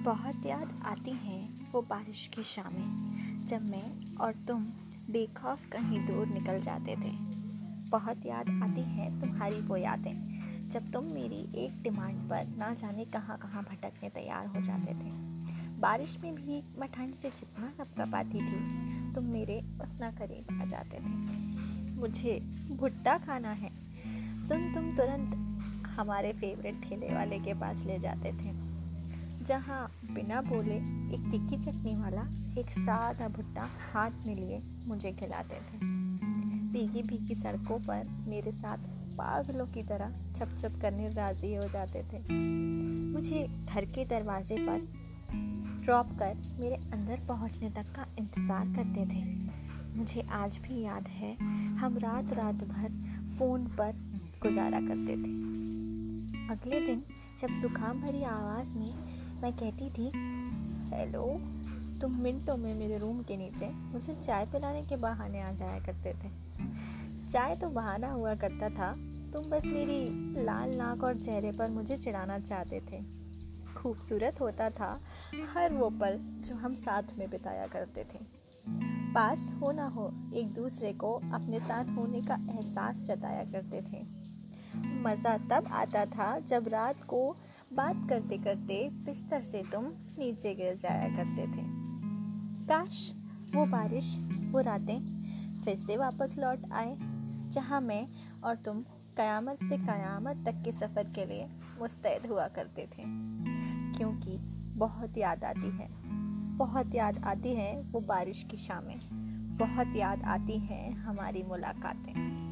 बहुत याद आती हैं वो बारिश की शामें, जब मैं और तुम बेखौफ कहीं दूर निकल जाते थे। बहुत याद आती हैं तुम्हारी वो यादें, जब तुम मेरी एक डिमांड पर ना जाने कहाँ कहाँ भटकने तैयार हो जाते थे। बारिश में भी मैं ठंड से जितना लपका पाती थी, तुम मेरे उतना करीब आ जाते थे। मुझे भुट्टा खाना है। सुन तुम तुरंत हमारे फेवरेट ठेले वाले के पास ले जाते थे। जहाँ बिना बोले एक तिक्की चटनी वाला, एक सादा भुट्टा हाथ में लिए मुझे खिलाते थे। भीगी भीगी सड़कों पर मेरे साथ पागलों की तरह छप छप करने राज़ी हो जाते थे। मुझे घर के दरवाजे पर ड्रॉप कर मेरे अंदर पहुँचने तक का इंतज़ार करते थे। मुझे आज भी याद है, हम रात रात भर फ़ोन पर गुजारा करते थे। अगले दिन जब जुकाम भरी आवाज़ में मैं कहती थी, हेलो, तुम मिनटों में मेरे रूम के नीचे मुझे चाय पिलाने के बहाने आ जाया करते थे। चाय तो बहाना हुआ करता था, तुम बस मेरी लाल नाक और चेहरे पर मुझे चिढ़ाना चाहते थे। खूबसूरत होता था हर वो पल जो हम साथ में बिताया करते थे। पास हो ना हो, एक दूसरे को अपने साथ होने का एहसास जताया करते थे। मज़ा तब आता था जब रात को बात करते करते बिस्तर से तुम नीचे गिर जाया करते थे। काश वो बारिश वो रातें फिर से वापस लौट आए, जहाँ मैं और तुम कयामत से कयामत तक के सफ़र के लिए मुस्तैद हुआ करते थे। क्योंकि बहुत याद आती है, बहुत याद आती है वो बारिश की शामें, बहुत याद आती हैं हमारी मुलाकातें।